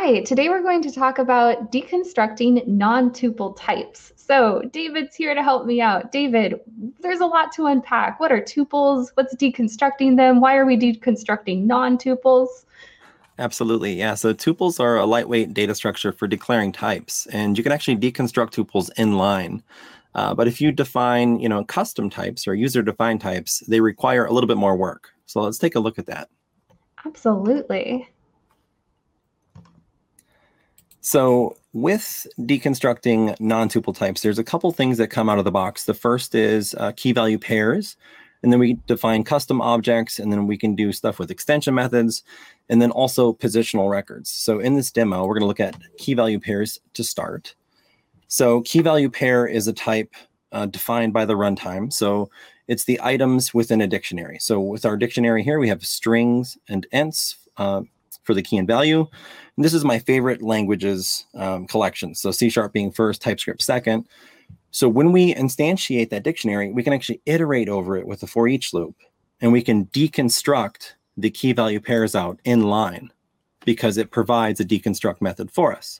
right, today we're going to talk about deconstructing non-tuple types. So David's here to help me out. David, there's a lot to unpack. What are tuples? What's deconstructing them? Why are we deconstructing non-tuples? Absolutely, yeah. So tuples are a lightweight data structure for declaring types, and you can actually deconstruct tuples in line. Uh, but if you define, you know, custom types or user-defined types, they require a little bit more work. So let's take a look at that. Absolutely. So with deconstructing non-tuple types, there's a couple things that come out of the box. The first is uh, key value pairs, and then we define custom objects, and then we can do stuff with extension methods, and then also positional records. So in this demo, we're going to look at key value pairs to start. So key value pair is a type uh, defined by the runtime. So it's the items within a dictionary. So with our dictionary here, we have strings and ints uh, for the key and value. And this is my favorite languages um, collection. So C sharp being first, TypeScript second. So when we instantiate that dictionary, we can actually iterate over it with a for each loop, and we can deconstruct the key value pairs out in line because it provides a deconstruct method for us.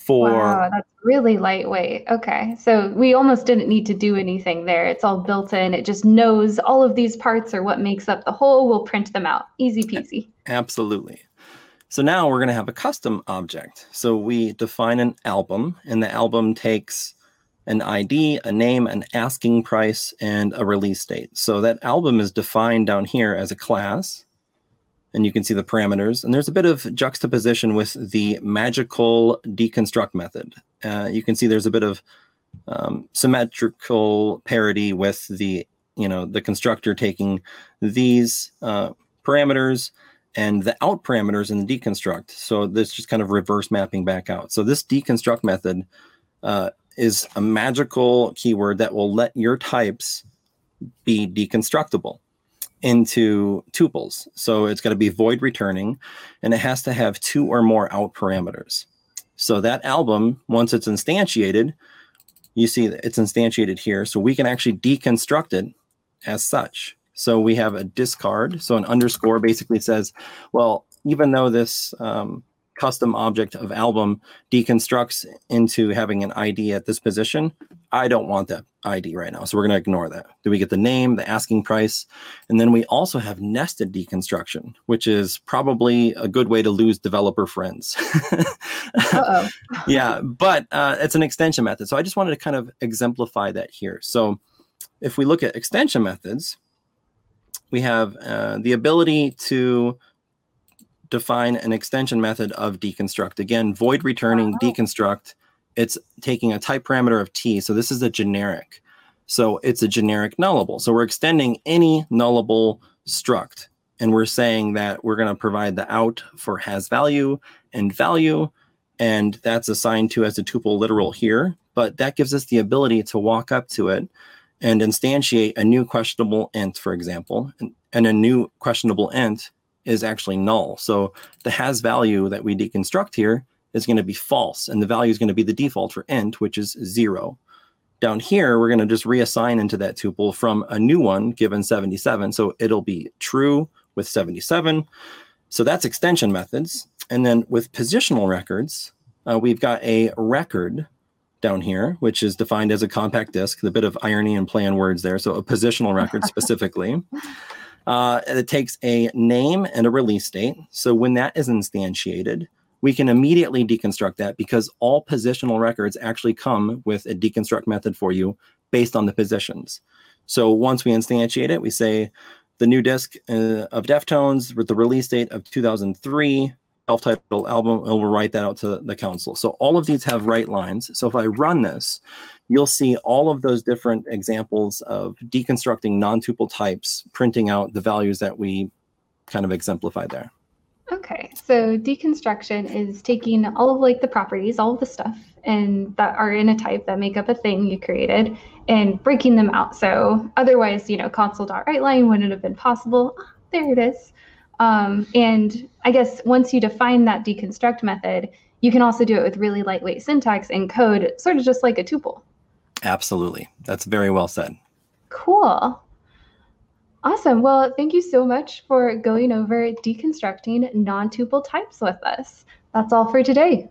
For wow, that's really lightweight. Okay, so we almost didn't need to do anything there. It's all built in. It just knows all of these parts are what makes up the whole. We'll print them out. Easy peasy. Absolutely. So now we're going to have a custom object. So we define an album, and the album takes an ID, a name, an asking price, and a release date. So that album is defined down here as a class, and you can see the parameters. And there's a bit of juxtaposition with the magical deconstruct method. Uh, you can see there's a bit of um, symmetrical parity with the you know the constructor taking these uh, parameters and the out parameters in the deconstruct. So this just kind of reverse mapping back out. So this deconstruct method uh, is a magical keyword that will let your types be deconstructable into tuples. So it's going to be void returning and it has to have two or more out parameters. So that album, once it's instantiated, you see it's instantiated here. So we can actually deconstruct it as such. So we have a discard. So an underscore basically says, well, even though this um, custom object of album deconstructs into having an ID at this position, I don't want that ID right now. So we're going to ignore that. Do we get the name, the asking price? And then we also have nested deconstruction, which is probably a good way to lose developer friends. yeah, but uh, it's an extension method. So I just wanted to kind of exemplify that here. So if we look at extension methods, we have uh, the ability to define an extension method of deconstruct. Again, void returning deconstruct. It's taking a type parameter of t. So this is a generic. So it's a generic nullable. So we're extending any nullable struct. And we're saying that we're going to provide the out for has value and value. And that's assigned to as a tuple literal here. But that gives us the ability to walk up to it and instantiate a new questionable int, for example, and, and a new questionable int is actually null. So the has value that we deconstruct here is going to be false, and the value is going to be the default for int, which is zero. Down here, we're going to just reassign into that tuple from a new one given 77. So it'll be true with 77. So that's extension methods. And then with positional records, uh, we've got a record down here, which is defined as a compact disk, a bit of irony and play on words there. So a positional record specifically. Uh, it takes a name and a release date. So when that is instantiated, we can immediately deconstruct that because all positional records actually come with a deconstruct method for you based on the positions. So once we instantiate it, we say the new disk uh, of Deftones with the release date of 2003 self-titled album and we'll write that out to the console. So all of these have write lines. So if I run this, you'll see all of those different examples of deconstructing non-tuple types, printing out the values that we kind of exemplified there. Okay, so deconstruction is taking all of like the properties, all of the stuff, and that are in a type that make up a thing you created, and breaking them out. So otherwise, you know, console.writeline wouldn't have been possible. There it is. Um, and I guess once you define that deconstruct method, you can also do it with really lightweight syntax and code, sort of just like a tuple. Absolutely. That's very well said. Cool. Awesome. Well, thank you so much for going over deconstructing non tuple types with us. that's all for today.